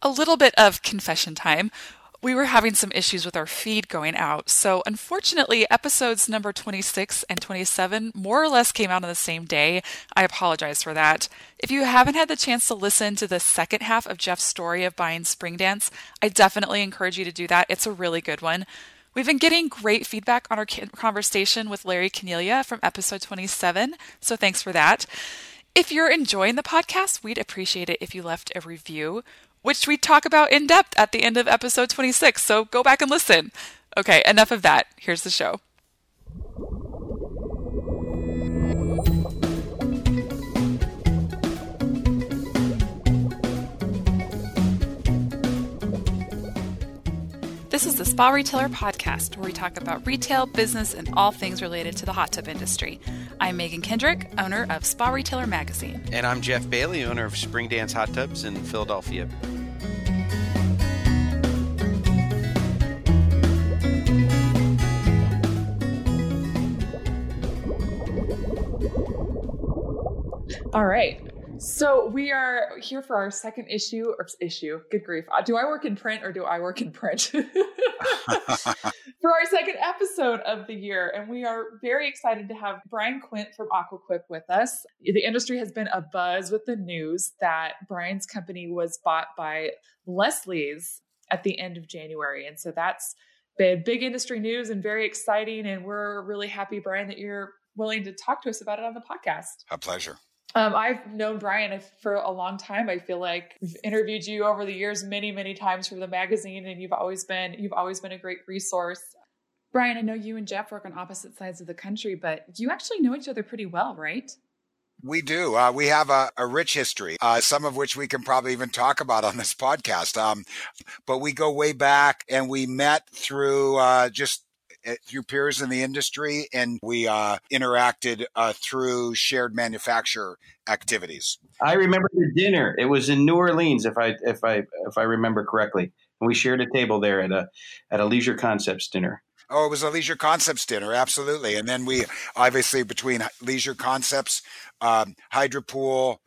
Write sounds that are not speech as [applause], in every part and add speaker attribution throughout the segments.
Speaker 1: A little bit of confession time. We were having some issues with our feed going out, so unfortunately, episodes number 26 and 27 more or less came out on the same day. I apologize for that. If you haven't had the chance to listen to the second half of Jeff's story of buying Spring Dance, I definitely encourage you to do that. It's a really good one. We've been getting great feedback on our conversation with Larry Cornelia from episode 27, so thanks for that. If you're enjoying the podcast, we'd appreciate it if you left a review which we talk about in depth at the end of episode 26. So go back and listen. Okay, enough of that. Here's the show. This is the Spa Retailer Podcast, where we talk about retail, business, and all things related to the hot tub industry. I'm Megan Kendrick, owner of Spa Retailer Magazine.
Speaker 2: And I'm Jeff Bailey, owner of Spring Dance Hot Tubs in Philadelphia.
Speaker 1: All right. So we are here for our second issue or issue. Good grief. Uh, do I work in print or do I work in print? [laughs] for our second episode of the year. And we are very excited to have Brian Quint from Aqua Quip with us. The industry has been a buzz with the news that Brian's company was bought by Leslie's at the end of January. And so that's been big industry news and very exciting. And we're really happy, Brian, that you're willing to talk to us about it on the podcast.
Speaker 3: A pleasure.
Speaker 1: Um, I've known Brian for a long time. I feel like I've interviewed you over the years many, many times for the magazine, and you've always been you've always been a great resource. Brian, I know you and Jeff work on opposite sides of the country, but you actually know each other pretty well, right?
Speaker 3: We do. Uh, we have a, a rich history, uh, some of which we can probably even talk about on this [laughs] podcast. Um, but we go way back, and we met through uh, just through peers in the industry, and we uh, interacted uh, through shared manufacturer activities.
Speaker 2: I remember the dinner. It was in New Orleans, if I if I if I remember correctly, and we shared a table there at a at a Leisure Concepts dinner.
Speaker 3: Oh, it was a Leisure Concepts dinner, absolutely. And then we obviously between Leisure Concepts, um, Hydropool,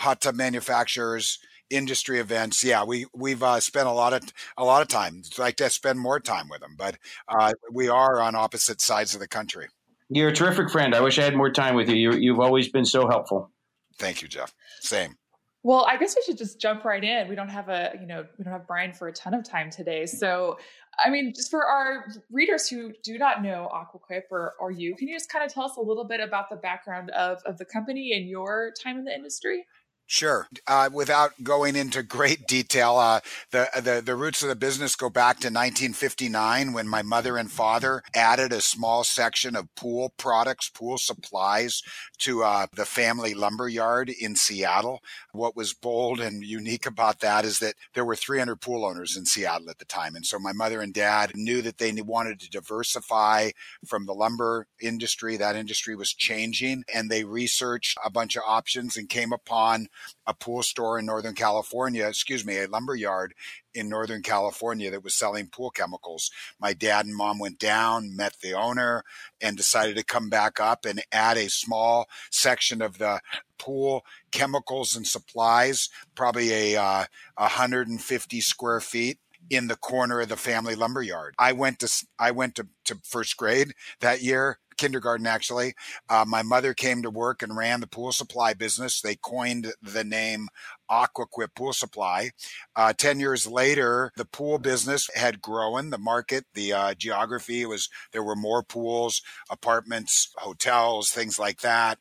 Speaker 3: hot tub manufacturers, industry events. Yeah, we we've uh, spent a lot of a lot of time. I'd like to spend more time with them, but uh, we are on opposite sides of the country.
Speaker 2: You're a terrific friend. I wish I had more time with you. you you've always been so helpful.
Speaker 3: Thank you, Jeff. Same.
Speaker 1: Well, I guess we should just jump right in. We don't have a, you know, we don't have Brian for a ton of time today. So, I mean, just for our readers who do not know Aqua Quip or, or you, can you just kind of tell us a little bit about the background of, of the company and your time in the industry?
Speaker 3: Sure. Uh, without going into great detail, uh, the, the the roots of the business go back to 1959 when my mother and father added a small section of pool products, pool supplies to uh, the family lumber yard in Seattle. What was bold and unique about that is that there were 300 pool owners in Seattle at the time, and so my mother and dad knew that they wanted to diversify from the lumber industry. That industry was changing, and they researched a bunch of options and came upon a pool store in Northern California, excuse me, a lumber yard in Northern California that was selling pool chemicals. My dad and mom went down, met the owner, and decided to come back up and add a small section of the pool chemicals and supplies, probably a uh, 150 square feet in the corner of the family lumber yard. I went to I went to, to first grade that year kindergarten actually. Uh, my mother came to work and ran the pool supply business. They coined the name Aqua Quip Pool Supply. Uh, Ten years later, the pool business had grown. The market, the uh, geography was there were more pools, apartments, hotels, things like that.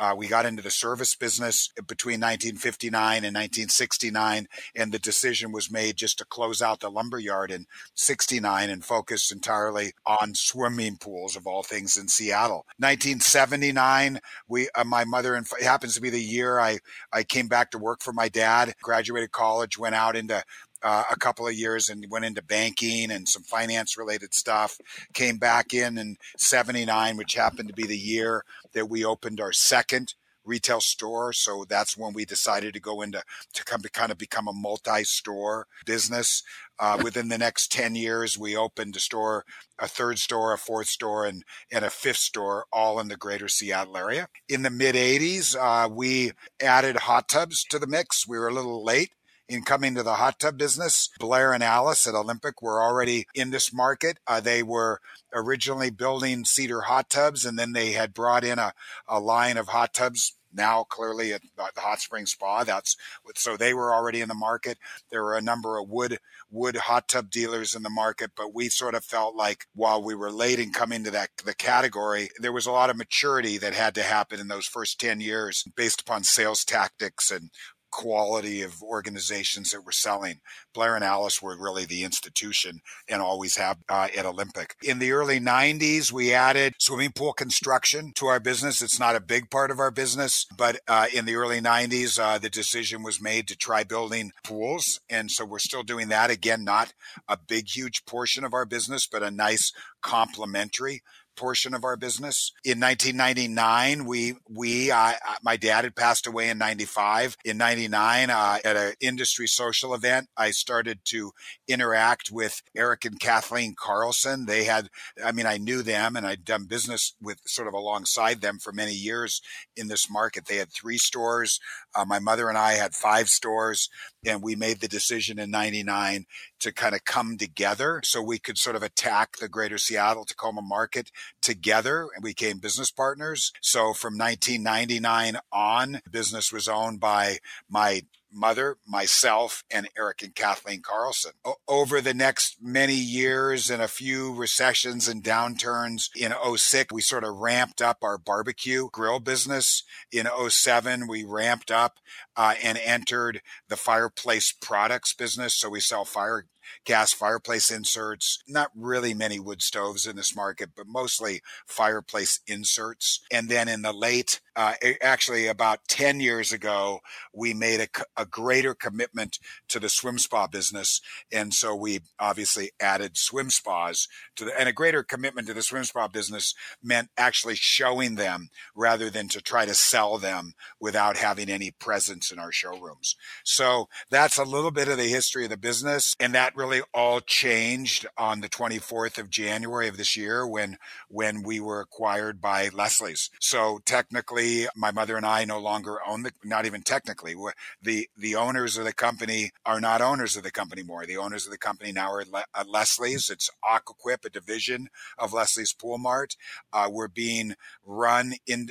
Speaker 3: Uh, we got into the service business between 1959 and 1969, and the decision was made just to close out the lumber yard in 69 and focus entirely on swimming pools of all things in Seattle. 1979, we, uh, my mother, and it happens to be the year I, I came back to work for my dad, graduated college, went out into uh, a couple of years and went into banking and some finance related stuff. Came back in in 79, which happened to be the year that we opened our second retail store. So that's when we decided to go into to come to kind of become a multi-store business. Uh, within the next 10 years, we opened a store, a third store, a fourth store, and, and a fifth store, all in the greater Seattle area. In the mid 80s, uh, we added hot tubs to the mix. We were a little late in coming to the hot tub business. Blair and Alice at Olympic were already in this market. Uh, they were originally building cedar hot tubs, and then they had brought in a, a line of hot tubs now clearly at the hot spring spa that's so they were already in the market. There were a number of wood wood hot tub dealers in the market but we sort of felt like while we were late in coming to that the category there was a lot of maturity that had to happen in those first 10 years based upon sales tactics and quality of organizations that were selling. Blair and Alice were really the institution and always have uh, at Olympic. In the early 90s, we added swimming pool construction to our business. It's not a big part of our business, but uh, in the early 90s, uh, the decision was made to try building pools. And so we're still doing that. Again, not a big, huge portion of our business, but a nice complementary portion of our business. In 1999, we we I my dad had passed away in 95. In 99, uh, at an industry social event, I started to interact with Eric and Kathleen Carlson. They had, I mean, I knew them and I'd done business with sort of alongside them for many years in this market. They had three stores. Uh, my mother and I had five stores, and we made the decision in 99 to kind of come together so we could sort of attack the greater Seattle Tacoma market together and we became business partners. So from 1999 on, business was owned by my mother, myself, and Eric and Kathleen Carlson. O- over the next many years and a few recessions and downturns in 06, we sort of ramped up our barbecue grill business. In 07, we ramped up uh, and entered the fireplace products business. So we sell fire gas fireplace inserts, not really many wood stoves in this market, but mostly fireplace inserts. And then in the late, uh, actually about 10 years ago, we made a, a greater commitment to the swim spa business. And so we obviously added swim spas to the, and a greater commitment to the swim spa business meant actually showing them rather than to try to sell them without having any presence in our showrooms. So that's a little bit of the history of the business. And that really all changed on the 24th of January of this year when when we were acquired by Leslie's. So technically, my mother and I no longer own the. Not even technically, the the owners of the company are not owners of the company more. The owners of the company now are at Leslie's. It's Aqua Quip, a division of Leslie's Poolmart. Uh, we're being run in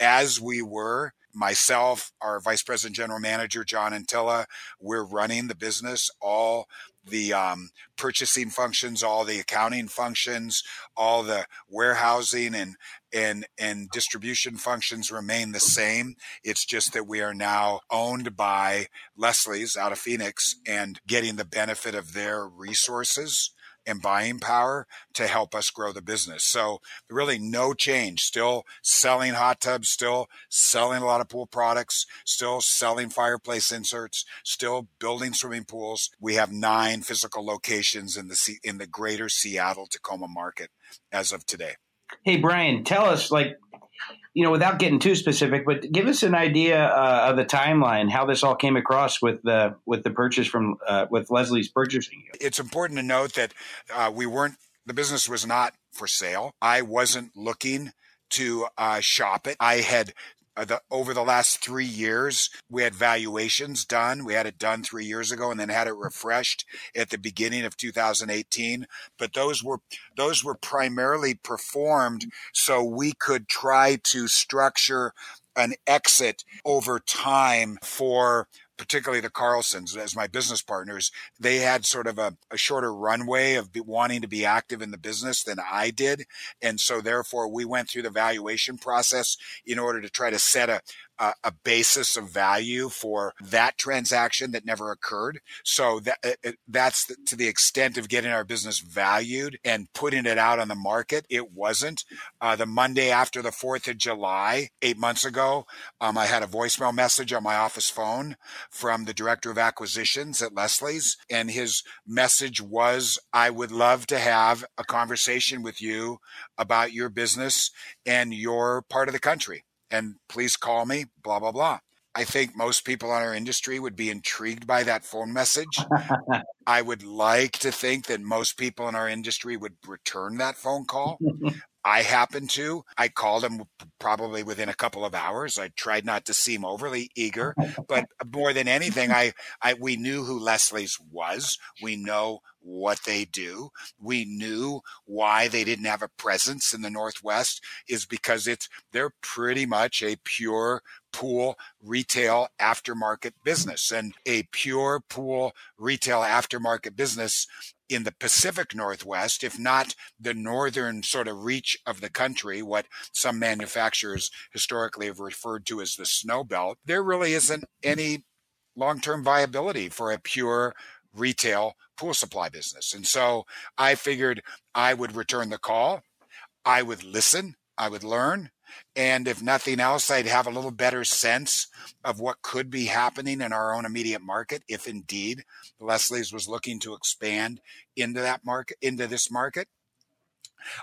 Speaker 3: as we were myself, our vice president general manager, John Antilla, we're running the business. All the um, purchasing functions, all the accounting functions, all the warehousing and and and distribution functions remain the same. It's just that we are now owned by Leslie's out of Phoenix and getting the benefit of their resources and buying power to help us grow the business. So really no change. Still selling hot tubs, still selling a lot of pool products, still selling fireplace inserts, still building swimming pools. We have nine physical locations in the in the greater Seattle Tacoma market as of today.
Speaker 2: Hey Brian, tell us like you know, without getting too specific, but give us an idea uh, of the timeline, how this all came across with the with the purchase from uh, with Leslie's purchasing.
Speaker 3: It's important to note that uh, we weren't the business was not for sale. I wasn't looking to uh, shop it. I had Uh, the, over the last three years, we had valuations done. We had it done three years ago, and then had it refreshed at the beginning of 2018. But those were those were primarily performed so we could try to structure an exit over time for particularly the Carlsons as my business partners, they had sort of a, a shorter runway of wanting to be active in the business than I did. And so therefore we went through the valuation process in order to try to set a, a, a basis of value for that transaction that never occurred. So that it, that's the, to the extent of getting our business valued and putting it out on the market. It wasn't. Uh, the Monday after the Fourth of July, eight months ago, um, I had a voicemail message on my office phone from the director of acquisitions at Leslie's, and his message was, "I would love to have a conversation with you about your business and your part of the country." And please call me, blah, blah, blah. I think most people in our industry would be intrigued by that phone message. [laughs] I would like to think that most people in our industry would return that phone call. [laughs] I happened to. I called him probably within a couple of hours. I tried not to seem overly eager, but more than anything, I, I we knew who Leslie's was. We know what they do. We knew why they didn't have a presence in the Northwest is because it's they're pretty much a pure pool retail aftermarket business and a pure pool retail aftermarket business in the Pacific Northwest, if not the northern sort of reach of the country, what some manufacturers historically have referred to as the snow belt, there really isn't any long term viability for a pure retail pool supply business. And so I figured I would return the call, I would listen, I would learn. And if nothing else, I'd have a little better sense of what could be happening in our own immediate market if indeed Leslie's was looking to expand into that market, into this market.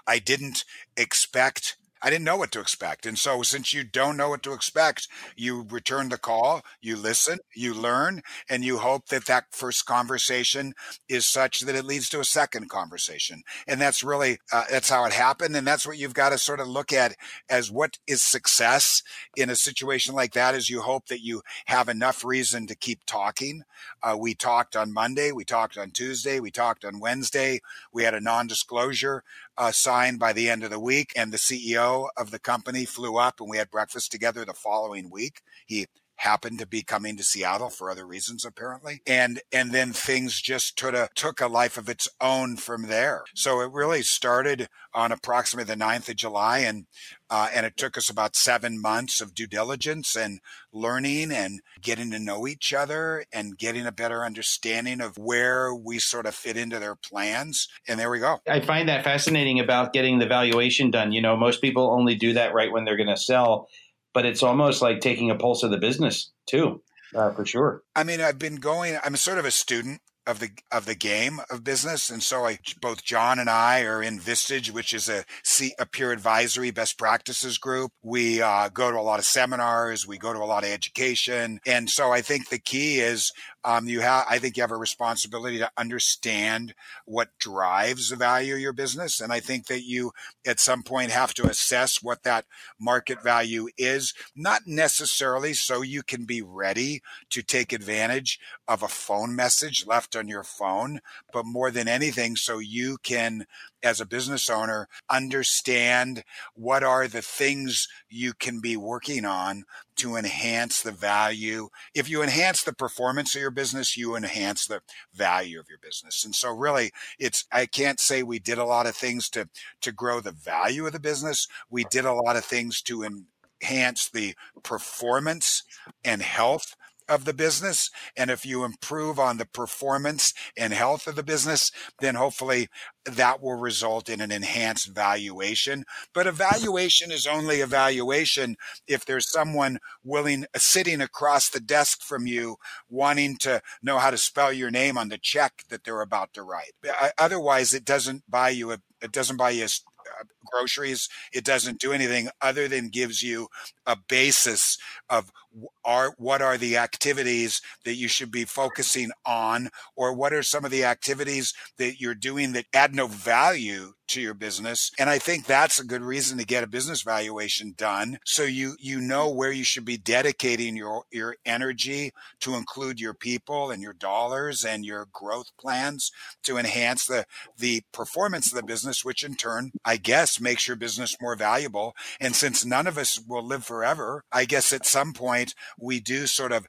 Speaker 3: I didn't expect I didn't know what to expect. And so, since you don't know what to expect, you return the call, you listen, you learn, and you hope that that first conversation is such that it leads to a second conversation. And that's really uh, that's how it happened. And that's what you've got to sort of look at as what is success in a situation like that. Is you hope that you have enough reason to keep talking. Uh, we talked on Monday, we talked on Tuesday, we talked on Wednesday. We had a non-disclosure uh, signed by the end of the week. And the CEO of the company flew up and we had breakfast together the following week. He happened to be coming to Seattle for other reasons apparently and and then things just took a took a life of its own from there so it really started on approximately the 9th of July and uh, and it took us about seven months of due diligence and learning and getting to know each other and getting a better understanding of where we sort of fit into their plans. And there we go.
Speaker 2: I find that fascinating about getting the valuation done. You know, most people only do that right when they're going to sell but it's almost like taking a pulse of the business too, uh, for sure.
Speaker 3: I mean, I've been going. I'm sort of a student of the of the game of business, and so I both John and I are in Vistage, which is a a peer advisory best practices group. We uh, go to a lot of seminars, we go to a lot of education, and so I think the key is um, you have. I think you have a responsibility to understand what drives the value of your business, and I think that you at some point have to assess what that market value is, not necessarily so you can be ready to take advantage of a phone message left on your phone, but more than anything, so you can, as a business owner, understand what are the things you can be working on to enhance the value. If you enhance the performance of your business, you enhance the value of your business. And so really it's, I can't say we did a lot of things to, to grow the value of the business. We did a lot of things to enhance the performance and health of the business. And if you improve on the performance and health of the business, then hopefully that will result in an enhanced valuation. But evaluation is only evaluation if there's someone willing, sitting across the desk from you, wanting to know how to spell your name on the check that they're about to write. Uh, otherwise, it doesn't buy you a, it doesn't buy you a uh, groceries. It doesn't do anything other than gives you a basis of are what are the activities that you should be focusing on or what are some of the activities that you're doing that add no value to your business and i think that's a good reason to get a business valuation done so you you know where you should be dedicating your your energy to include your people and your dollars and your growth plans to enhance the the performance of the business which in turn i guess makes your business more valuable. And since none of us will live forever i guess at some point we do sort of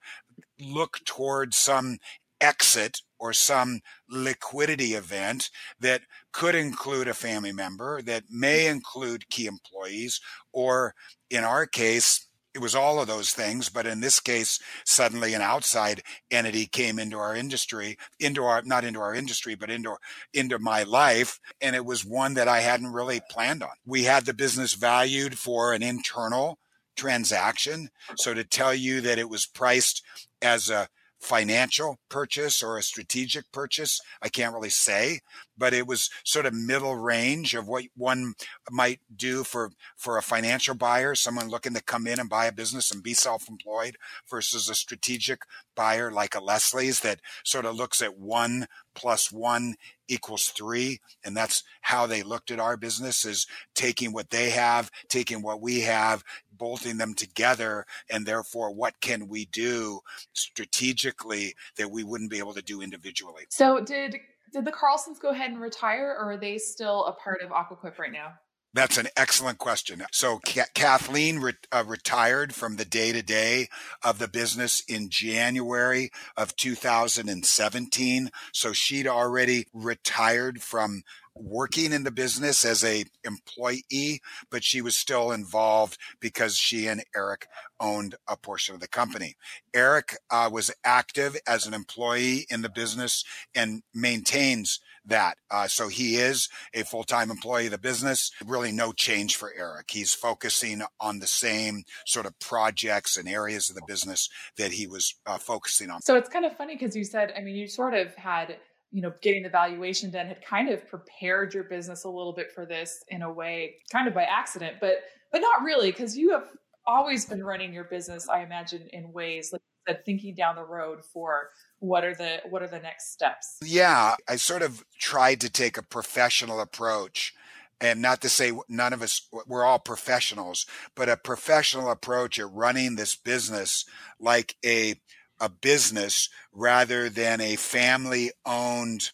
Speaker 3: look towards some exit or some liquidity event that could include a family member, that may include key employees, or in our case, it was all of those things, but in this case, suddenly an outside entity came into our industry, into our not into our industry, but into into my life, and it was one that I hadn't really planned on. We had the business valued for an internal transaction. So to tell you that it was priced as a financial purchase or a strategic purchase, I can't really say, but it was sort of middle range of what one might do for, for a financial buyer, someone looking to come in and buy a business and be self-employed versus a strategic buyer like a Leslie's that sort of looks at one plus one equals three. And that's how they looked at our business is taking what they have, taking what we have, bolting them together. And therefore, what can we do strategically that we wouldn't be able to do individually?
Speaker 1: So did did the Carlsons go ahead and retire or are they still a part of Aqua Quip right now?
Speaker 3: That's an excellent question. So Kathleen re- uh, retired from the day to day of the business in January of 2017. So she'd already retired from working in the business as a employee, but she was still involved because she and Eric owned a portion of the company. Eric uh, was active as an employee in the business and maintains that. Uh, so he is a full time employee of the business. Really, no change for Eric. He's focusing on the same sort of projects and areas of the business that he was uh, focusing on.
Speaker 1: So it's kind of funny because you said, I mean, you sort of had you know getting the valuation done had kind of prepared your business a little bit for this in a way kind of by accident but but not really because you have always been running your business i imagine in ways like thinking down the road for what are the what are the next steps?
Speaker 3: Yeah i sort of tried to take a professional approach and not to say none of us we're all professionals but a professional approach at running this business like a a business rather than a family owned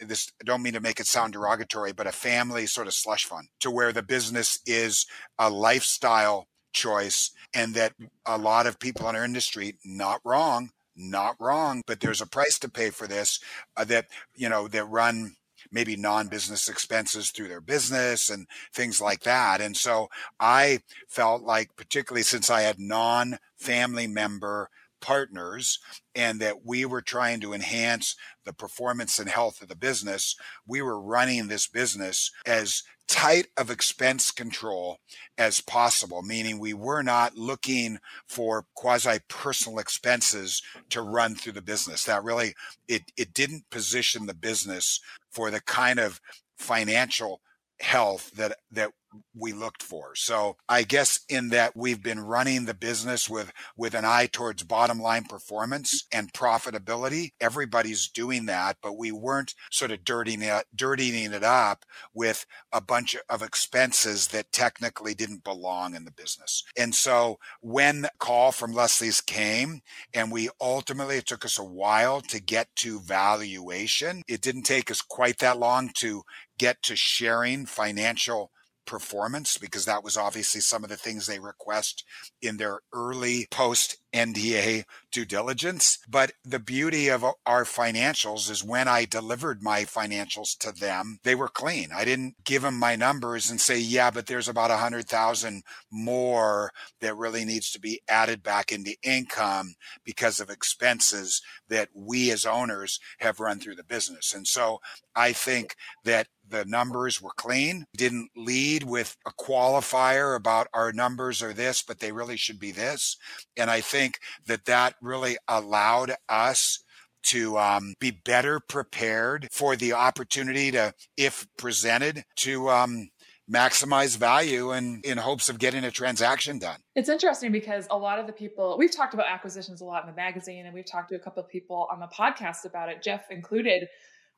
Speaker 3: this I don't mean to make it sound derogatory, but a family sort of slush fund to where the business is a lifestyle choice and that a lot of people in our industry, not wrong, not wrong, but there's a price to pay for this uh, that, you know, that run maybe non-business expenses through their business and things like that. And so I felt like, particularly since I had non-family member partners and that we were trying to enhance the performance and health of the business, we were running this business as tight of expense control as possible, meaning we were not looking for quasi personal expenses to run through the business. That really, it, it didn't position the business for the kind of financial health that, that we looked for. So I guess in that we've been running the business with with an eye towards bottom line performance and profitability. Everybody's doing that, but we weren't sort of dirtying it dirtying it up with a bunch of expenses that technically didn't belong in the business. And so when the call from Leslie's came and we ultimately it took us a while to get to valuation. It didn't take us quite that long to get to sharing financial performance because that was obviously some of the things they request in their early post NDA due diligence. But the beauty of our financials is when I delivered my financials to them, they were clean. I didn't give them my numbers and say, yeah, but there's about a hundred thousand more that really needs to be added back into income because of expenses that we as owners have run through the business. And so I think that the numbers were clean. Didn't lead with a qualifier about our numbers are this, but they really should be this. And I think that that really allowed us to um, be better prepared for the opportunity to, if presented, to um, maximize value and in hopes of getting a transaction done.
Speaker 1: It's interesting because a lot of the people we've talked about acquisitions a lot in the magazine and we've talked to a couple of people on the podcast about it, Jeff included.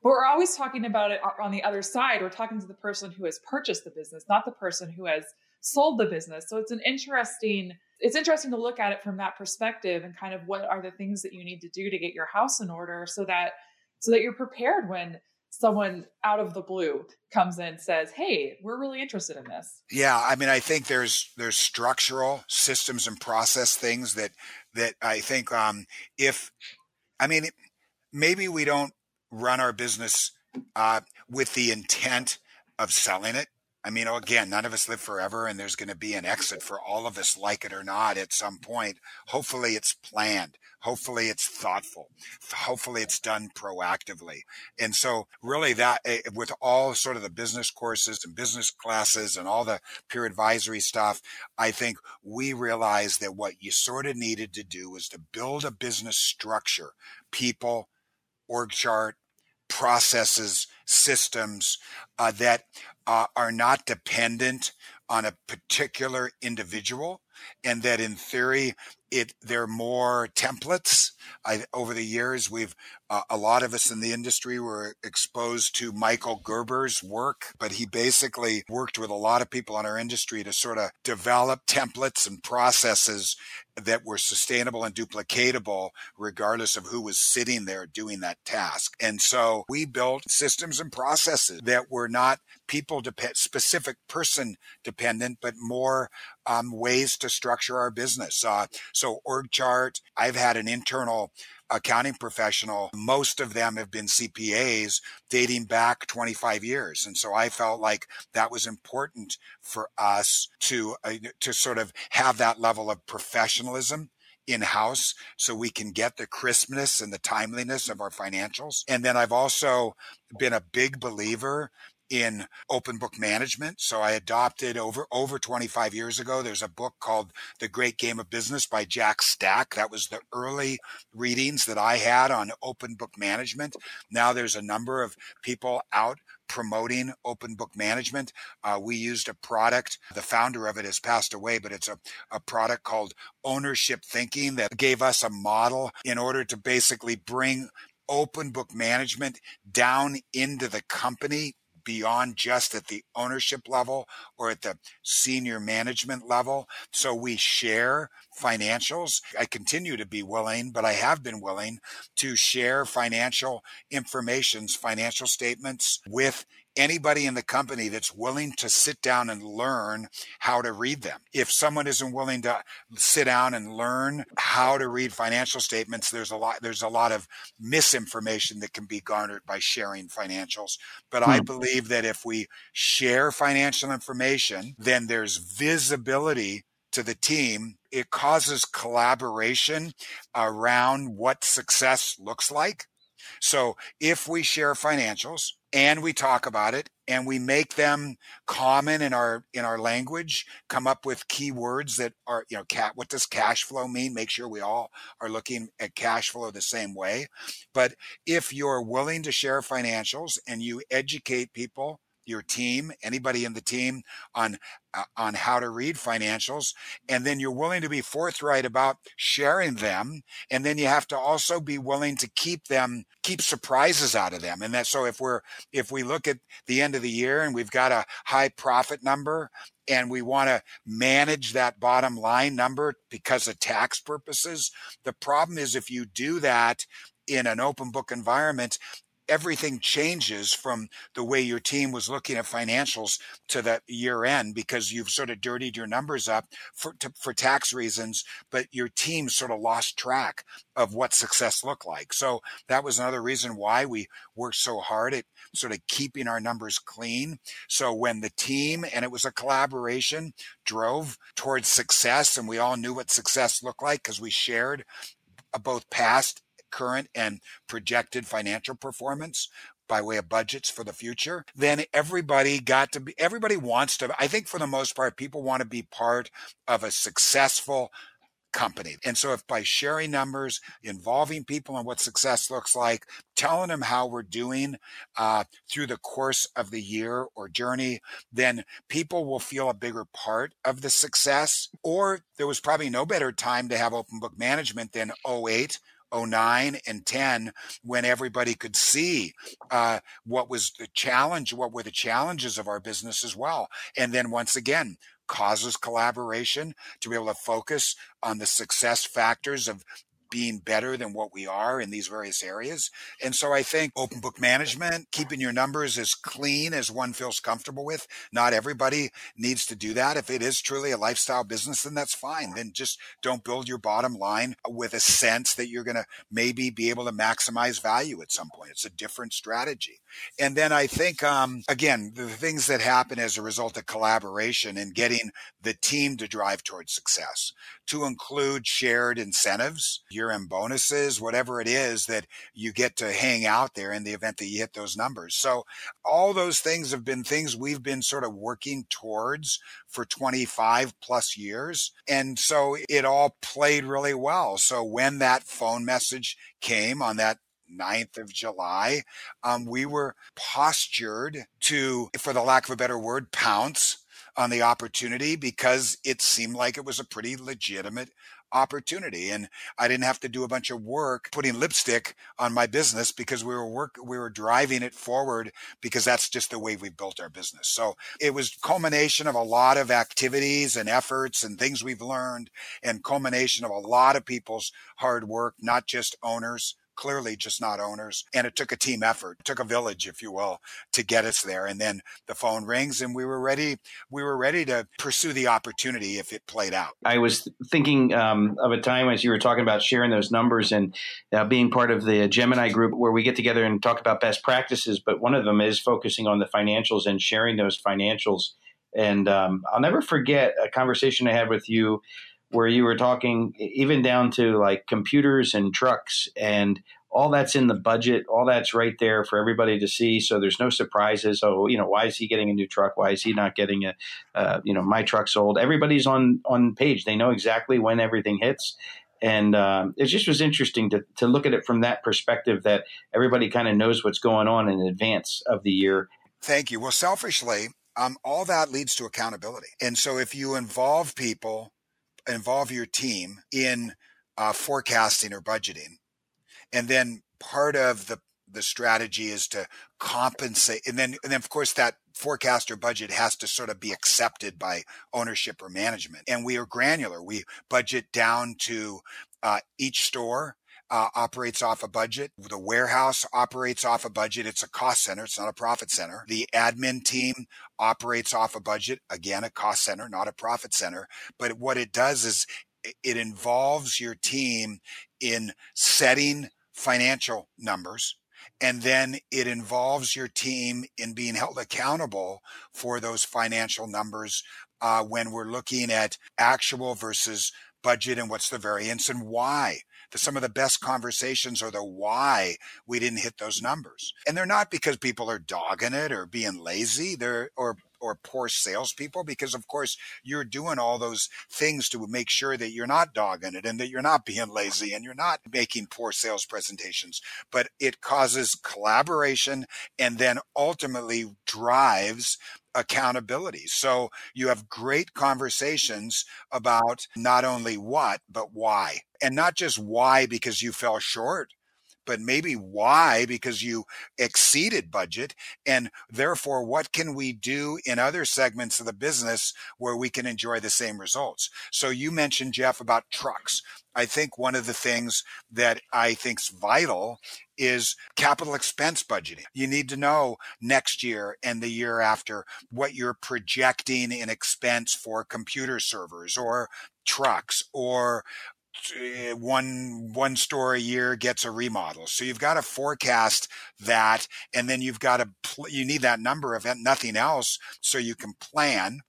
Speaker 1: But we're always talking about it on the other side. We're talking to the person who has purchased the business, not the person who has sold the business. So it's an interesting it's interesting to look at it from that perspective and kind of what are the things that you need to do to get your house in order so that so that you're prepared when someone out of the blue comes in and says hey we're really interested in this
Speaker 3: yeah i mean i think there's there's structural systems and process things that that i think um if i mean maybe we don't run our business uh, with the intent of selling it. I mean, again, none of us live forever, and there's going to be an exit for all of us, like it or not, at some point. Hopefully, it's planned. Hopefully, it's thoughtful. Hopefully, it's done proactively. And so, really, that eh, with all sort of the business courses and business classes and all the peer advisory stuff, I think we realized that what you sort of needed to do was to build a business structure, people, org chart, processes, systems uh, that uh, are not dependent on a particular individual, and that in theory it they're more templates. I, over the years, we've uh, a lot of us in the industry were exposed to Michael Gerber's work, but he basically worked with a lot of people in our industry to sort of develop templates and processes that were sustainable and duplicatable regardless of who was sitting there doing that task. And so we built systems and processes that were not people specific person dependent, but more um, ways to structure our business. Uh, so org chart, I've had an internal accounting professional. Most of them have been CPAs dating back 25 years. And so I felt like that was important for us to, uh, to sort of have that level of professionalism in house so we can get the crispness and the timeliness of our financials. And then I've also been a big believer in open book management. So I adopted over over 25 years ago. There's a book called The Great Game of Business by Jack Stack. That was the early readings that I had on open book management. Now there's a number of people out promoting open book management. Uh, we used a product. The founder of it has passed away, but it's a, a product called Ownership Thinking that gave us a model in order to basically bring open book management down into the company beyond just at the ownership level or at the senior management level. So we share financials. I continue to be willing, but I have been willing to share financial informations, financial statements with anybody in the company that's willing to sit down and learn how to read them. If someone isn't willing to sit down and learn how to read financial statements, there's a lot there's a lot of misinformation that can be garnered by sharing financials. But hmm. I believe that if we share financial information, then there's visibility to the team. It causes collaboration around what success looks like. So if we share financials, and we talk about it and we make them common in our in our language come up with keywords that are you know cat what does cash flow mean? Make sure we all are looking at cash flow the same way. But if you're willing to share financials and you educate people your team, anybody in the team on uh, on how to read financials and then you're willing to be forthright about sharing them and then you have to also be willing to keep them keep surprises out of them. And that so if we're if we look at the end of the year and we've got a high profit number and we want to manage that bottom line number because of tax purposes the problem is if you do that in an open book environment everything changes from the way your team was looking at financials to that year end because you've sort of dirtied your numbers up for to, for tax reasons, but your team sort of lost track of what success looked like. So that was another reason why we worked so hard at sort of keeping our numbers clean. So when the team and it was a collaboration drove towards success and we all knew what success looked like because we shared uh, both past current and projected financial performance by way of budgets for the future, then everybody got to be, everybody wants to, I think for the most part, people want to be part of a successful company. And so if by sharing numbers, involving people in what success looks like, telling them how we're doing uh, through the course of the year or journey, then people will feel a bigger part of the success. Or there was probably no better time to have open book management than 08 09 and 10 when everybody could see uh, what was the challenge, what were the challenges of our business as well. And then once again, causes collaboration to be able to focus on the success factors of being better than what we are in these various areas. And so I think open book management, keeping your numbers as clean as one feels comfortable with. Not everybody needs to do that. If it is truly a lifestyle business, then that's fine. Then just don't build your bottom line with a sense that you're going to maybe be able to maximize value at some point. It's a different strategy. And then I think, um, again, the things that happen as a result of collaboration and getting the team to drive towards success to include shared incentives, year end bonuses, whatever it is that you get to hang out there in the event that you hit those numbers. So all those things have been things we've been sort of working towards for 25 plus years. And so it all played really well. So when that phone message came on that 9th of July, um, we were postured to, for the lack of a better word, pounce on the opportunity because it seemed like it was a pretty legitimate opportunity and I didn't have to do a bunch of work putting lipstick on my business because we were work we were driving it forward because that's just the way we built our business. So it was culmination of a lot of activities and efforts and things we've learned and culmination of a lot of people's hard work, not just owners clearly just not owners. And it took a team effort, it took a village, if you will, to get us there. And then the phone rings and we were ready. We were ready to pursue the opportunity if it played out.
Speaker 2: I was thinking um, of a time as you were talking about sharing those numbers and uh, being part of the Gemini group where we get together and talk about best practices. But one of them is focusing on the financials and sharing those financials. And um, I'll never forget a conversation I had with you where you were talking even down to like computers and trucks and all that's in the budget all that's right there for everybody to see so there's no surprises. Oh you know why is he getting a new truck? Why is he not getting a uh, you know my truck sold everybody's on on page. They know exactly when everything hits. And um, it just was interesting to, to look at it from that perspective that everybody kind of knows what's going on in advance of the year.
Speaker 3: Thank you. Well selfishly um, all that leads to accountability. And so if you involve people involve your team in uh, forecasting or budgeting. And then part of the the strategy is to compensate and then and then of course that forecast or budget has to sort of be accepted by ownership or management and we are granular we budget down to uh, each store uh, operates off a budget. The warehouse operates off a budget. It's a cost center. It's not a profit center. The admin team operates off a budget. Again, a cost center, not a profit center. But what it does is it involves your team in setting financial numbers. And then it involves your team in being held accountable for those financial numbers uh, when we're looking at actual versus budget and what's the variance and why the, some of the best conversations are the why we didn't hit those numbers. And they're not because people are dogging it or being lazy. They're, or, or poor salespeople because of course you're doing all those things to make sure that you're not dogging it and that you're not being lazy and you're not making poor sales presentations. But it causes collaboration and then ultimately drives accountability. So you have great conversations about not only what, but why. And not just why because you fell short, but maybe why? Because you exceeded budget and therefore what can we do in other segments of the business where we can enjoy the same results? So you mentioned jeff about trucks. I think one of the things that I think's vital is capital expense budgeting. You need to know next year and the year after what you're projecting in expense for computer servers or trucks or Uh, one one store a year gets a remodel. So you've got to forecast that, and then you've got to pl- you need that number of nothing else so you can plan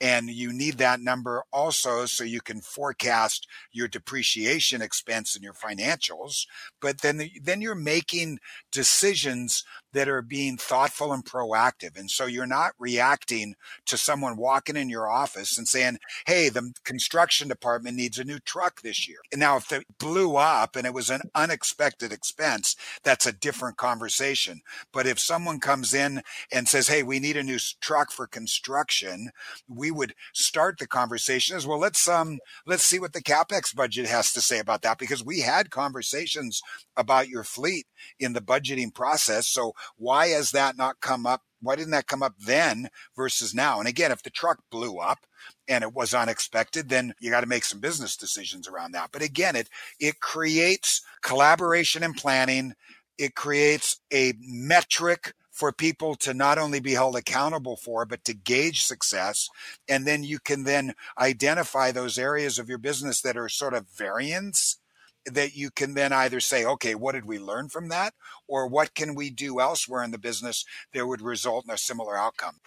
Speaker 3: and you need that number also so you can forecast your depreciation expense and your financials. But then, the, then you're making decisions that are being thoughtful and proactive. And so you're not reacting to someone walking in your office and saying, Hey, the construction department needs a new truck this year. And now if it blew up and it was an unexpected expense, that's a different conversation. But if someone comes in and says, Hey, we need a new truck for construction, we would start the conversation as well. Let's um let's see what the capex budget has to say about that because we had conversations about your fleet in the budgeting process. So why has that not come up? Why didn't that come up then versus now? And again, if the truck blew up and it was unexpected, then you got to make some business decisions around that. But again, it it creates collaboration and planning. It creates a metric for people to not only be held accountable for, but to gauge success. And then you can then identify those areas of your business that are sort of variants that you can then either say, okay, what did we learn from that? Or what can we do elsewhere in the business that would result in a similar outcome?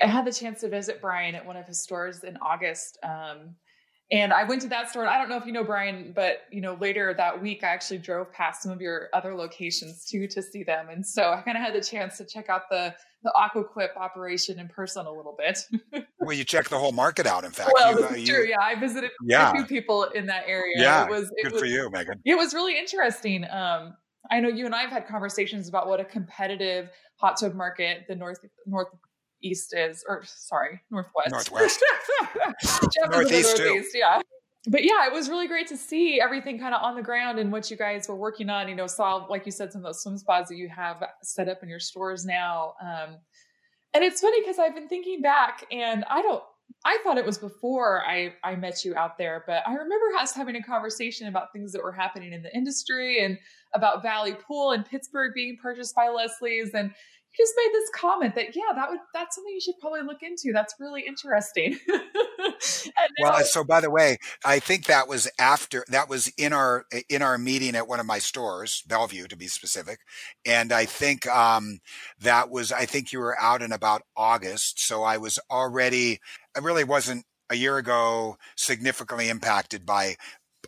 Speaker 1: I had the chance to visit Brian at one of his stores in August. Um, and I went to that store. I don't know if you know Brian, but you know, later that week I actually drove past some of your other locations too to see them. And so I kind of had the chance to check out the the Aqua Quip operation in person a little bit. [laughs]
Speaker 3: well, you check the whole market out. In fact,
Speaker 1: well, you, uh, you, true. Yeah, I visited yeah. a few people in that area.
Speaker 3: Yeah, it was it good was, for you, Megan.
Speaker 1: It was really interesting. Um, I know you and I have had conversations about what a competitive hot tub market the north north east is, or sorry, northwest.
Speaker 3: Northwest. [laughs] northeast, northeast,
Speaker 1: yeah. But yeah, it was really great to see everything kind of on the ground and what you guys were working on. You know, saw like you said some of those swim spas that you have set up in your stores now. Um, and it's funny because I've been thinking back, and I don't I thought it was before I, I met you out there, but I remember us having a conversation about things that were happening in the industry and about Valley Pool and Pittsburgh being purchased by Leslie's. And you just made this comment that, yeah, that would, that's something you should probably look into. That's really interesting. [laughs]
Speaker 3: well, so by the way, I think that was after, that was in our, in our meeting at one of my stores, Bellevue to be specific. And I think, um, that was, I think you were out in about August. So I was already, I really wasn't a year ago significantly impacted by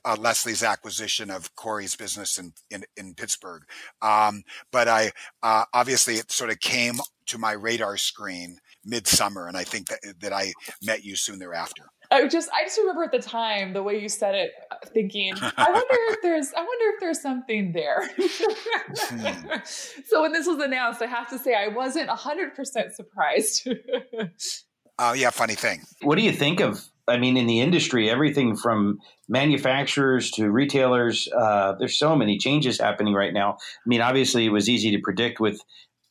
Speaker 3: uh, Leslie's acquisition of Corey's business in in, in Pittsburgh. Um, but I uh, obviously it sort of came to my radar screen midsummer, and I think that that I met you soon thereafter.
Speaker 1: I just I just remember at the time the way you said it, uh, thinking, I wonder if there's I wonder if there's something there. hmm. [laughs] So when this was announced, I have to say I wasn't hundred percent surprised. [laughs]
Speaker 3: Oh uh, yeah, funny thing.
Speaker 2: What do you think of I mean, in the industry, everything from manufacturers to retailers, uh, there's so many changes happening right now. I mean, obviously, it was easy to predict with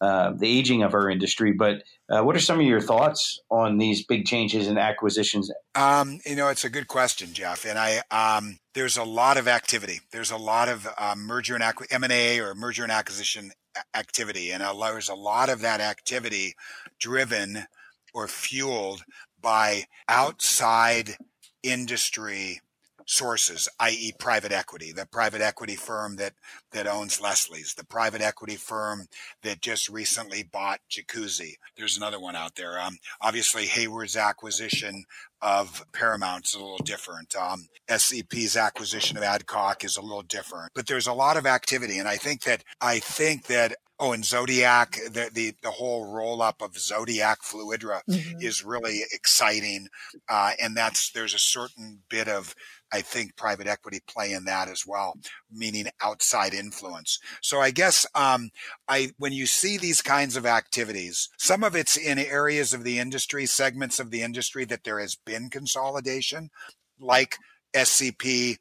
Speaker 2: uh, the aging of our industry, but uh, what are some of your thoughts on these big changes and acquisitions?
Speaker 3: Um, you know, it's a good question, Jeff. And I, um, there's a lot of activity. There's a lot of uh, merger and acqu- M&A or merger and acquisition activity. And there's a lot of that activity driven or fueled by outside industry sources, i.e. private equity, the private equity firm that, that owns Leslie's, the private equity firm that just recently bought Jacuzzi. There's another one out there. Um, obviously Hayward's acquisition of Paramount is a little different. Um, SCP's acquisition of Adcock is a little different, but there's a lot of activity. And I think that, I think that Oh, and Zodiac, the the, the whole roll up of Zodiac Fluidra mm-hmm. is really exciting, uh, and that's there's a certain bit of I think private equity play in that as well, meaning outside influence. So I guess um, I when you see these kinds of activities, some of it's in areas of the industry, segments of the industry that there has been consolidation, like SCP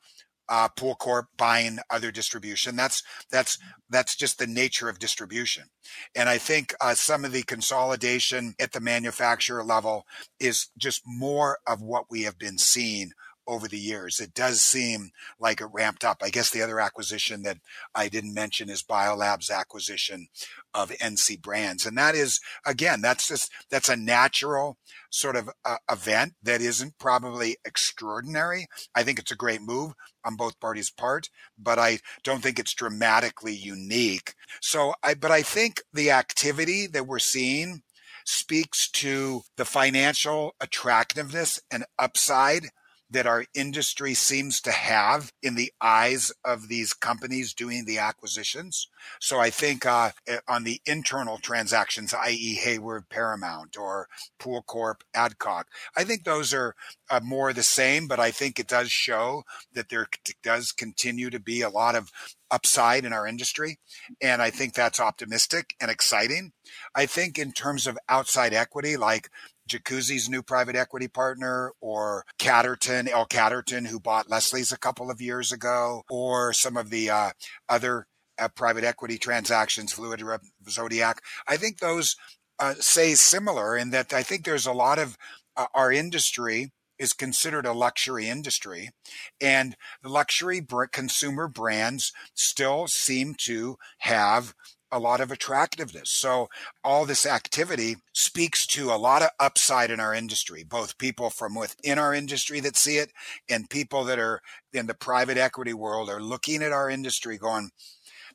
Speaker 3: uh, Pool Corp buying other distribution. That's that's that's just the nature of distribution. And I think uh, some of the consolidation at the manufacturer level is just more of what we have been seeing over the years. It does seem like it ramped up. I guess the other acquisition that I didn't mention is Biolab's acquisition of NC Brands. And that is, again, that's just, that's a natural sort of uh, event that isn't probably extraordinary. I think it's a great move on both parties' part, but I don't think it's dramatically unique. So I, but I think the activity that we're seeing speaks to the financial attractiveness and upside that our industry seems to have in the eyes of these companies doing the acquisitions. So I think uh, eh, on the internal transactions, i.e., Hayward Paramount or Pool Corp Adcock, I think those are uh, more the same, but I think it does show that there does continue to be a lot of upside in our industry. And I think that's optimistic and exciting. I think in terms of outside equity, like Jacuzzi's new private equity partner, or Catterton, L. Catterton, who bought Leslie's a couple of years ago, or some of the uh, other uh, private equity transactions, Fluid Zodiac. I think those uh, say similar in that I think there's a lot of uh, our industry is considered a luxury industry and the luxury br- consumer brands still seem to have a lot of attractiveness. So all this activity speaks to a lot of upside in our industry, both people from within our industry that see it and people that are in the private equity world are looking at our industry going,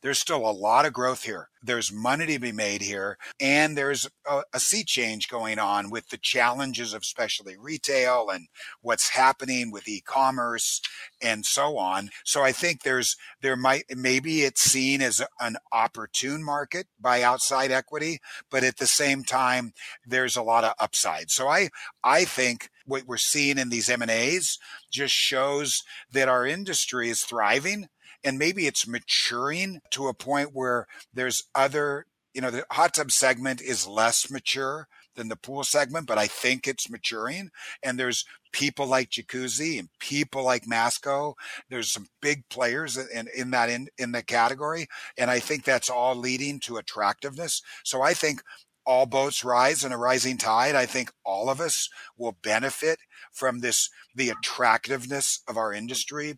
Speaker 3: there's still a lot of growth here. There's money to be made here. And there's a, a sea change going on with the challenges of specialty retail and what's happening with e-commerce and so on. So I think there's, there might, maybe it's seen as an opportune market by outside equity, but at the same time, there's a lot of upside. So I, I think what we're seeing in these M&As just shows that our industry is thriving and maybe it's maturing to a point where there's other you know, the hot tub segment is less mature than the pool segment, but I think it's maturing. And there's people like Jacuzzi and people like Masco. There's some big players in, in that in, in the category. And I think that's all leading to attractiveness. So I think all boats rise in a rising tide. I think all of us will benefit from this, the attractiveness of our industry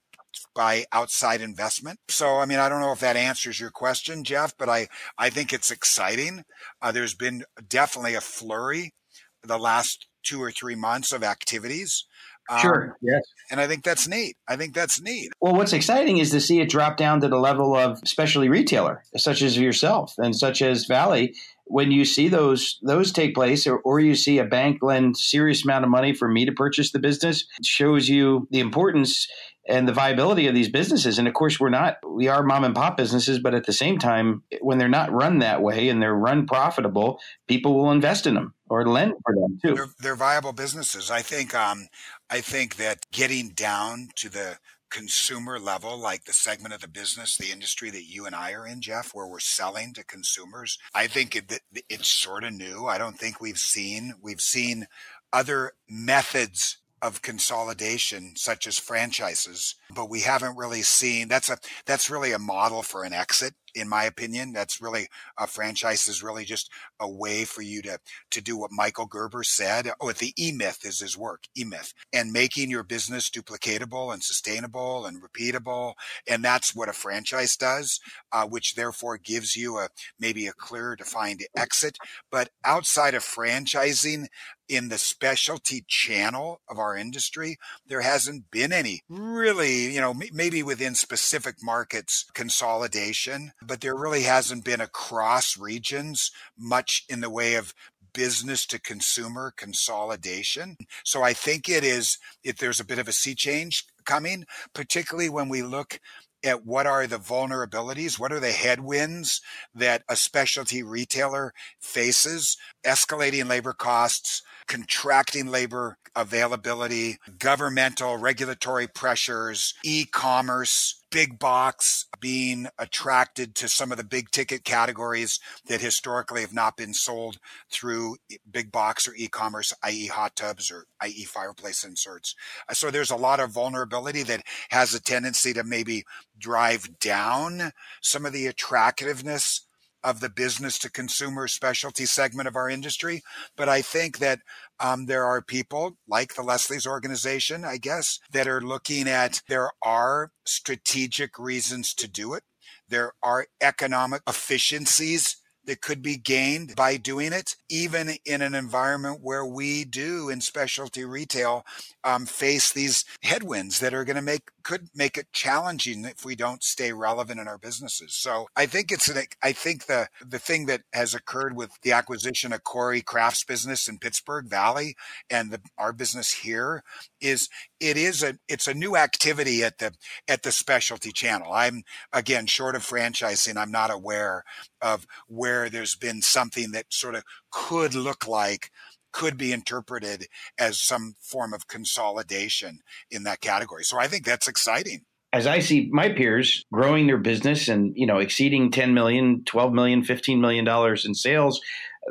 Speaker 3: by outside investment. So, I mean, I don't know if that answers your question, Jeff, but I, I think it's exciting. Uh, there's been definitely a flurry the last two or three months of activities.
Speaker 2: Um, sure. Yes.
Speaker 3: And I think that's neat. I think that's neat.
Speaker 2: Well, what's exciting is to see it drop down to the level of specialty retailer, such as yourself and such as Valley. When you see those those take place, or, or you see a bank lend serious amount of money for me to purchase the business, shows you the importance and the viability of these businesses. And of course, we're not, we are mom and pop businesses, but at the same time, when they're not run that way and they're run profitable, people will invest in them or lend for them too.
Speaker 3: They're, they're viable businesses. I think, um, I think that getting down to the consumer level, like the segment of the business, the industry that you and I are in, Jeff, where we're selling to consumers, I think it, it's sort of new. I don't think we've seen, we've seen other methods of consolidation such as franchises but we haven't really seen that's a that's really a model for an exit in my opinion that's really a franchise is really just a way for you to to do what michael gerber said oh the e-myth is his work e-myth and making your business duplicatable and sustainable and repeatable and that's what a franchise does uh, which therefore gives you a maybe a clear defined exit. But outside of franchising in the specialty channel of our industry, there hasn't been any really, you know, maybe within specific markets consolidation, but there really hasn't been across regions much in the way of business to consumer consolidation. So I think it is, if there's a bit of a sea change coming, particularly when we look at what are the vulnerabilities, what are the headwinds that a specialty retailer faces, escalating labor costs, contracting labor availability, governmental regulatory pressures, e-commerce, big box being attracted to some of the big ticket categories that historically have not been sold through big box or e-commerce, i.e. hot tubs or i.e. fireplace inserts. Uh, so there's a lot of vulnerability that has a tendency to maybe drive down some of the attractiveness of the business to consumer specialty segment of our industry. But I think that um, there are people like the Leslie's organization, I guess, that are looking at there are strategic reasons to do it. There are economic efficiencies that could be gained by doing it, even in an environment where we do in specialty retail um, face these headwinds that are going to make could make it challenging if we don't stay relevant in our businesses. So I think it's an, I think the the thing that has occurred with the acquisition of Corey Crafts business in Pittsburgh Valley and the, our business here is it is a it's a new activity at the at the specialty channel. I'm again short of franchising. I'm not aware of where there's been something that sort of could look like could be interpreted as some form of consolidation in that category. So I think that's exciting.
Speaker 2: As I see my peers growing their business and, you know, exceeding 10 million, 12 million, 15 million dollars in sales,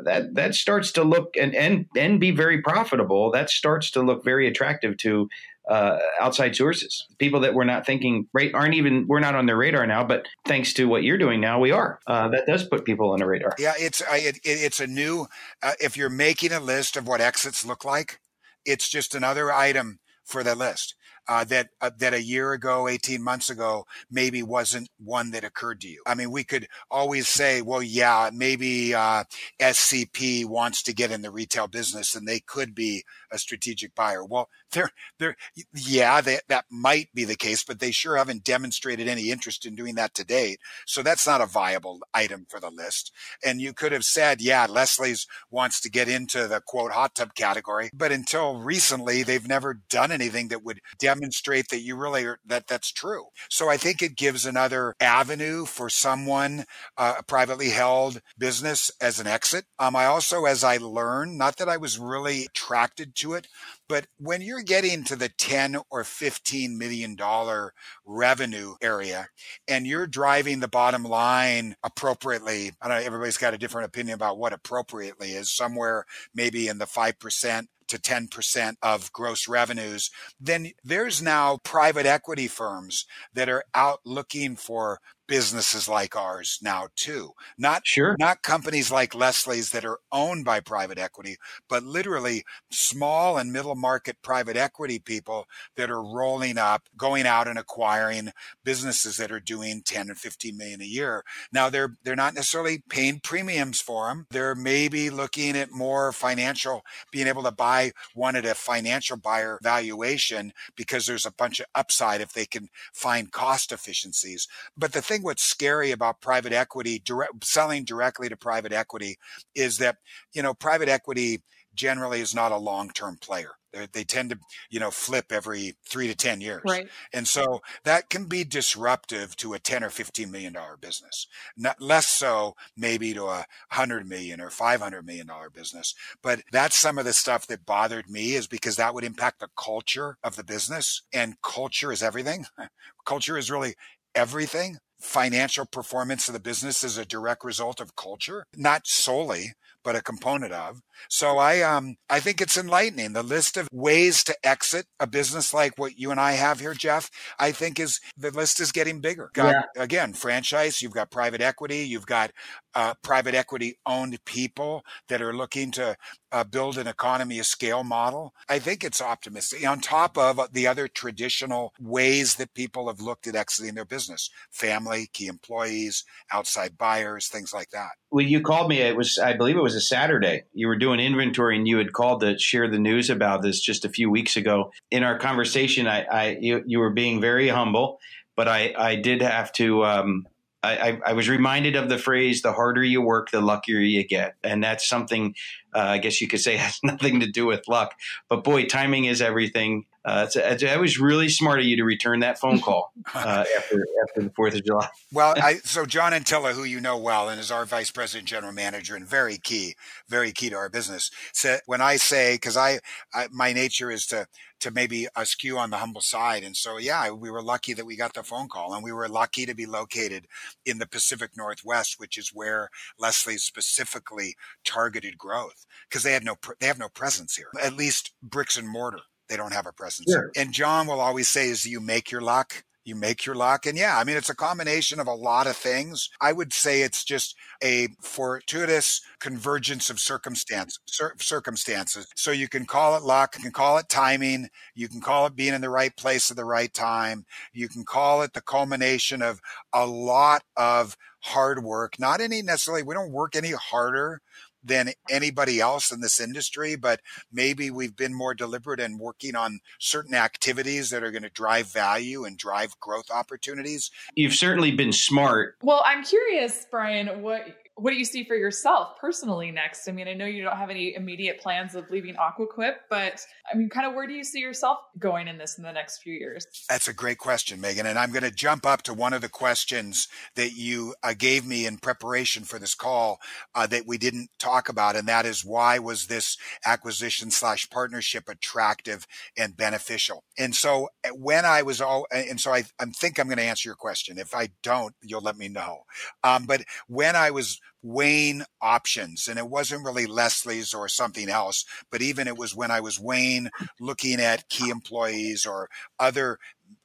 Speaker 2: that that starts to look and and and be very profitable. That starts to look very attractive to uh, outside sources, people that we're not thinking right aren't even we're not on their radar now. But thanks to what you're doing now, we are. Uh, that does put people on the radar.
Speaker 3: Yeah, it's I, it, it's a new. Uh, if you're making a list of what exits look like, it's just another item for the list uh, that uh, that a year ago, 18 months ago, maybe wasn't one that occurred to you. I mean, we could always say, well, yeah, maybe uh, SCP wants to get in the retail business and they could be a strategic buyer. Well, they're, they're, yeah, they, that might be the case, but they sure haven't demonstrated any interest in doing that to date. So that's not a viable item for the list. And you could have said, yeah, Leslie's wants to get into the quote hot tub category, but until recently, they've never done anything that would demonstrate that you really are, that that's true. So I think it gives another avenue for someone, uh, a privately held business as an exit. Um, I also, as I learned, not that I was really attracted to it. But when you're getting to the 10 or 15 million dollar revenue area and you're driving the bottom line appropriately, I don't know, everybody's got a different opinion about what appropriately is, somewhere maybe in the 5% to 10% of gross revenues, then there's now private equity firms that are out looking for businesses like ours now too. Not
Speaker 2: sure.
Speaker 3: not companies like Leslie's that are owned by private equity, but literally small and middle market private equity people that are rolling up, going out and acquiring businesses that are doing 10 and 15 million a year. Now they're they're not necessarily paying premiums for them. They're maybe looking at more financial being able to buy one at a financial buyer valuation because there's a bunch of upside if they can find cost efficiencies. But the thing think what's scary about private equity, direct, selling directly to private equity, is that you know private equity generally is not a long-term player. They're, they tend to, you know, flip every three to 10 years.
Speaker 1: Right.
Speaker 3: And so that can be disruptive to a 10 or 15 million dollar business. Not less so maybe to a hundred million or 500 million dollar business. But that's some of the stuff that bothered me is because that would impact the culture of the business and culture is everything. [laughs] culture is really everything financial performance of the business is a direct result of culture, not solely, but a component of. So I um I think it's enlightening. The list of ways to exit a business like what you and I have here, Jeff, I think is the list is getting bigger. Got yeah. again, franchise, you've got private equity, you've got uh, private equity owned people that are looking to uh, build an economy of scale model. I think it's optimistic on top of the other traditional ways that people have looked at exiting their business, family, key employees, outside buyers, things like that.
Speaker 2: Well, you called me. It was, I believe it was a Saturday. You were doing inventory and you had called to share the news about this just a few weeks ago. In our conversation, I, I you, you were being very humble, but I, I did have to. Um, I, I, was reminded of the phrase, the harder you work, the luckier you get. And that's something, uh, I guess you could say [laughs] has nothing to do with luck. But boy, timing is everything. Uh, it was really smart of you to return that phone call [laughs] uh, after after the Fourth of July.
Speaker 3: well, [laughs] I, so John Antilla, who you know well and is our vice president, general manager, and very key, very key to our business. Said when I say because I, I my nature is to to maybe askew on the humble side. And so, yeah, we were lucky that we got the phone call and we were lucky to be located in the Pacific Northwest, which is where Leslie specifically targeted growth because they had no, they have no presence here, at least bricks and mortar they don't have a presence. Sure. And John will always say is you make your luck you make your luck. And yeah, I mean, it's a combination of a lot of things. I would say it's just a fortuitous convergence of circumstance, cir- circumstances. So you can call it luck, you can call it timing, you can call it being in the right place at the right time, you can call it the culmination of a lot of hard work. Not any necessarily, we don't work any harder than anybody else in this industry, but maybe we've been more deliberate in working on certain activities that are going to drive value and drive growth opportunities.
Speaker 2: You've certainly been smart.
Speaker 1: Well, I'm curious, Brian, what what do you see for yourself personally next? I mean, I know you don't have any immediate plans of leaving Aqua Quip, but I mean, kind of where do you see yourself going in this in the next few years?
Speaker 3: That's a great question, Megan. And I'm going to jump up to one of the questions that you uh, gave me in preparation for this call uh, that we didn't talk about. And that is why was this acquisition slash partnership attractive and beneficial? And so uh, when I was all, and so I, I think I'm going to answer your question. If I don't, you'll let me know. Um, but when I was weighing options. And it wasn't really Leslie's or something else, but even it was when I was weighing looking at key employees or other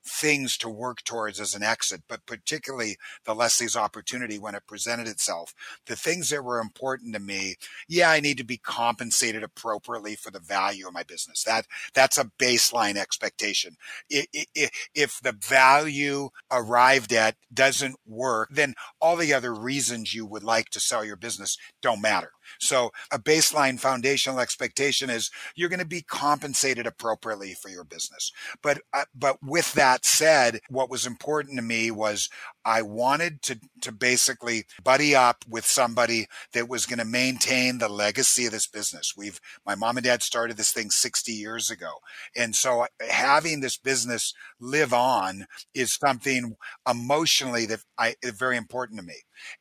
Speaker 3: things to work towards as an exit, but particularly the Leslie's opportunity when it presented itself. The things that were important to me, yeah, I need to be compensated appropriately for the value of my business. That that's a baseline expectation. If the value arrived at doesn't work, then all the other reasons you would like to sell your business don't matter. So a baseline foundational expectation is you're going to be compensated appropriately for your business. But, uh, but with that said, what was important to me was I wanted to, to basically buddy up with somebody that was going to maintain the legacy of this business. We've, my mom and dad started this thing 60 years ago. And so uh, having this business live on is something emotionally that I, is very important to me.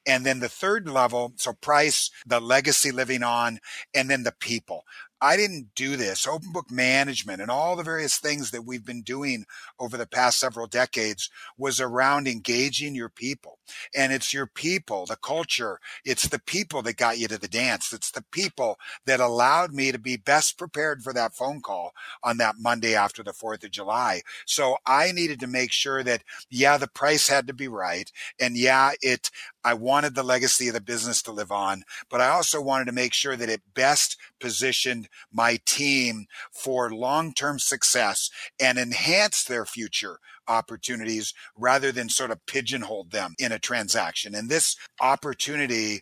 Speaker 3: And then the third level, so price, the legacy living on, and then the people. I didn't do this. Open book management and all the various things that we've been doing over the past several decades was around engaging your people. And it's your people, the culture. It's the people that got you to the dance. It's the people that allowed me to be best prepared for that phone call on that Monday after the 4th of July. So I needed to make sure that, yeah, the price had to be right. And yeah, it, I wanted the legacy of the business to live on, but I also wanted to make sure that it best positioned my team for long-term success and enhance their future opportunities rather than sort of pigeonhole them in a transaction. And this opportunity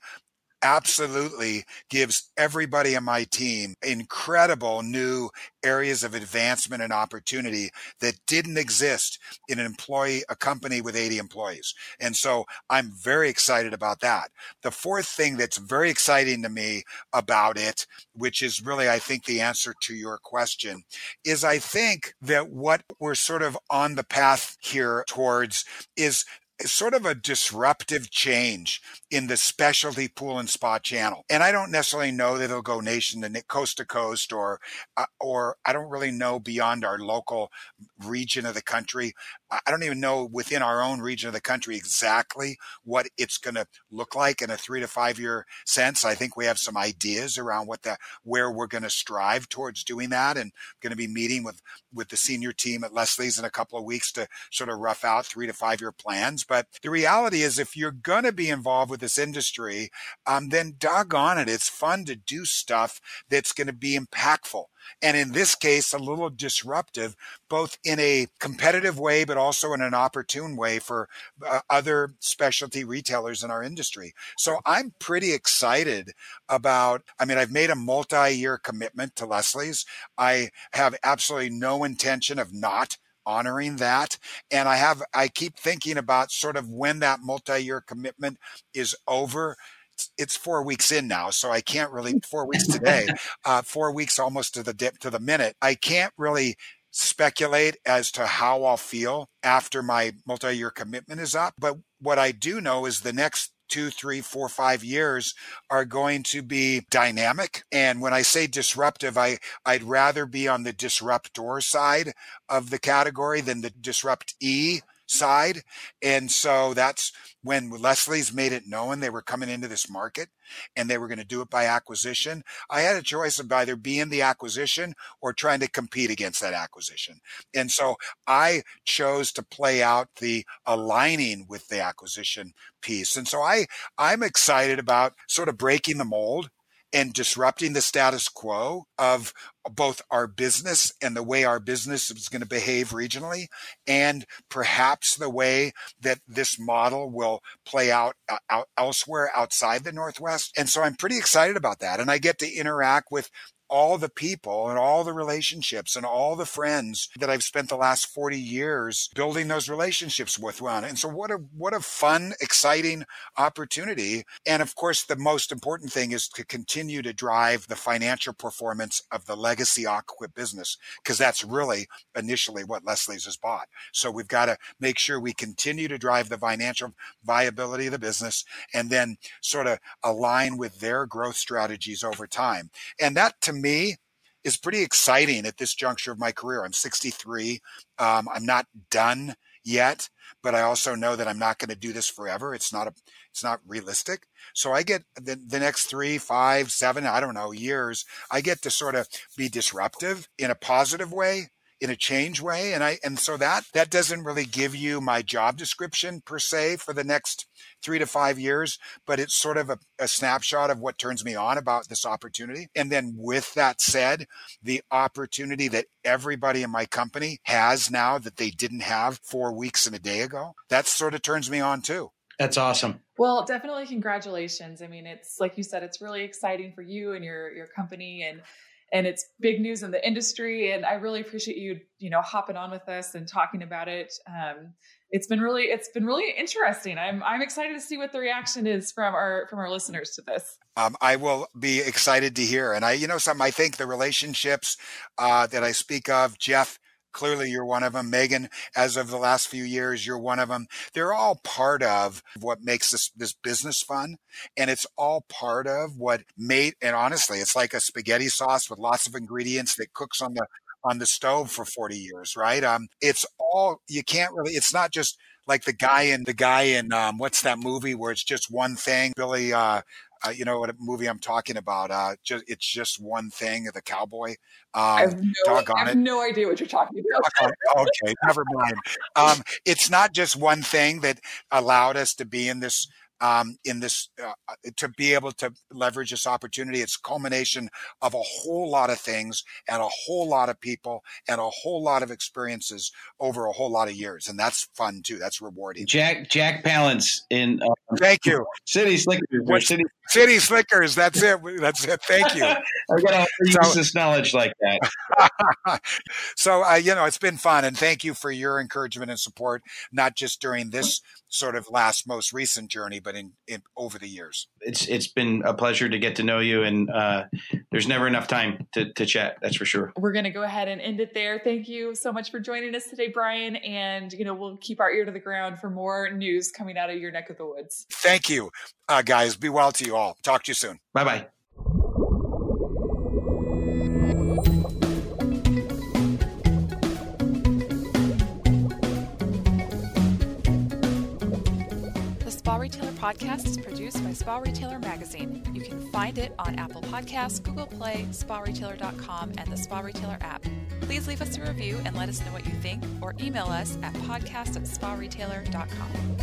Speaker 3: absolutely gives everybody on my team incredible new areas of advancement and opportunity that didn't exist in an employee, a company with 80 employees. And so I'm very excited about that. The fourth thing that's very exciting to me about it, which is really, I think, the answer to your question, is I think that what we're sort of on the path here towards is sort of a disruptive change in the specialty pool and spa channel. And I don't necessarily know that it'll go nation to coast to coast or, uh, or I don't really know beyond our local region of the country. I don't even know within our own region of the country exactly what it's going to look like in a three to five year sense. I think we have some ideas around what that, where we're going to strive towards doing that and going to be meeting with, with the senior team at Leslie's in a couple of weeks to sort of rough out three to five year plans. But the reality is if you're going to be involved with this industry, um, then doggone it, it's fun to do stuff that's going to be impactful and in this case, a little disruptive, both in a competitive way, but also in an opportune way for uh, other specialty retailers in our industry. So I'm pretty excited about, I mean, I've made a multi year commitment to Leslie's. I have absolutely no intention of not honoring that and i have i keep thinking about sort of when that multi-year commitment is over it's four weeks in now, so I can't really four weeks [laughs] today, uh, four weeks almost to the dip to the minute. I can't really speculate as to how I'll feel after my multi-year commitment is up. But what I do know is the next two, three, four, five years are going to be dynamic. And when I say disruptive, I, I'd rather be on the disruptor side of the category than the disrupt E side. And so that's when Leslie's made it known they were coming into this market and they were going to do it by acquisition. I had a choice of either being the acquisition or trying to compete against that acquisition. And so I chose to play out the aligning with the acquisition piece. And so I, I'm excited about sort of breaking the mold and disrupting the status quo of both our business and the way our business is going to behave regionally and perhaps the way that this model will play out, uh, out elsewhere outside the northwest. And so i'm pretty excited about that and i get to interact with all the people and all the relationships and all the friends that I've spent the last 40 years building those relationships with one. And so what a what a fun, exciting opportunity. And of course, the most important thing is to continue to drive the financial performance of the legacy Aqua business, because that's really initially what Leslie's has bought. So we've got to make sure we continue to drive the financial viability of the business and then sort of align with their growth strategies over time. And that to me is pretty exciting at this juncture of my career. I'm 63. Um, I'm not done yet, but I also know that I'm not going to do this forever. It's not a, it's not realistic. So I get the, the next three, five, seven, I don't know, years, I get to sort of be disruptive in a positive way in a change way and i and so that that doesn't really give you my job description per se for the next three to five years but it's sort of a, a snapshot of what turns me on about this opportunity and then with that said the opportunity that everybody in my company has now that they didn't have four weeks and a day ago that sort of turns me on too
Speaker 2: that's awesome.
Speaker 1: Well, definitely congratulations. I mean, it's like you said, it's really exciting for you and your your company and and it's big news in the industry. And I really appreciate you, you know, hopping on with us and talking about it. Um, it's been really, it's been really interesting. I'm, I'm excited to see what the reaction is from our, from our listeners to this.
Speaker 3: Um, I will be excited to hear. And I, you know, some, I think the relationships uh, that I speak of, Jeff Clearly, you're one of them. Megan, as of the last few years, you're one of them. They're all part of what makes this, this business fun. And it's all part of what made, and honestly, it's like a spaghetti sauce with lots of ingredients that cooks on the, on the stove for 40 years, right? Um, it's all, you can't really, it's not just like the guy in, the guy in, um, what's that movie where it's just one thing? Billy, uh, uh, you know what movie I'm talking about? Uh, just it's just one thing. The cowboy.
Speaker 4: Um, I have, no, I have no, idea what you're talking
Speaker 3: about. okay, never mind. Um, it's not just one thing that allowed us to be in this um, in this uh, to be able to leverage this opportunity. It's culmination of a whole lot of things and a whole lot of people and a whole lot of experiences over a whole lot of years, and that's fun too. That's rewarding.
Speaker 2: Jack Jack Palance in uh,
Speaker 3: thank you
Speaker 2: City Slickers.
Speaker 3: City City Slickers. That's it. That's it. Thank you. [laughs]
Speaker 2: I got to use so, this knowledge like that. [laughs]
Speaker 3: so uh, you know, it's been fun, and thank you for your encouragement and support, not just during this sort of last most recent journey, but in, in over the years.
Speaker 2: It's it's been a pleasure to get to know you, and uh, there's never enough time to, to chat. That's for sure.
Speaker 4: We're going to go ahead and end it there. Thank you so much for joining us today, Brian. And you know we'll keep our ear to the ground for more news coming out of your neck of the woods.
Speaker 3: Thank you, uh, guys. Be well to you all. Talk to you soon.
Speaker 2: Bye bye.
Speaker 1: Retailer Podcast is produced by Spa Retailer Magazine. You can find it on Apple Podcasts, Google Play, SpaRetailer.com, and the Spa Retailer app. Please leave us a review and let us know what you think, or email us at podcast at SpaRetailer.com.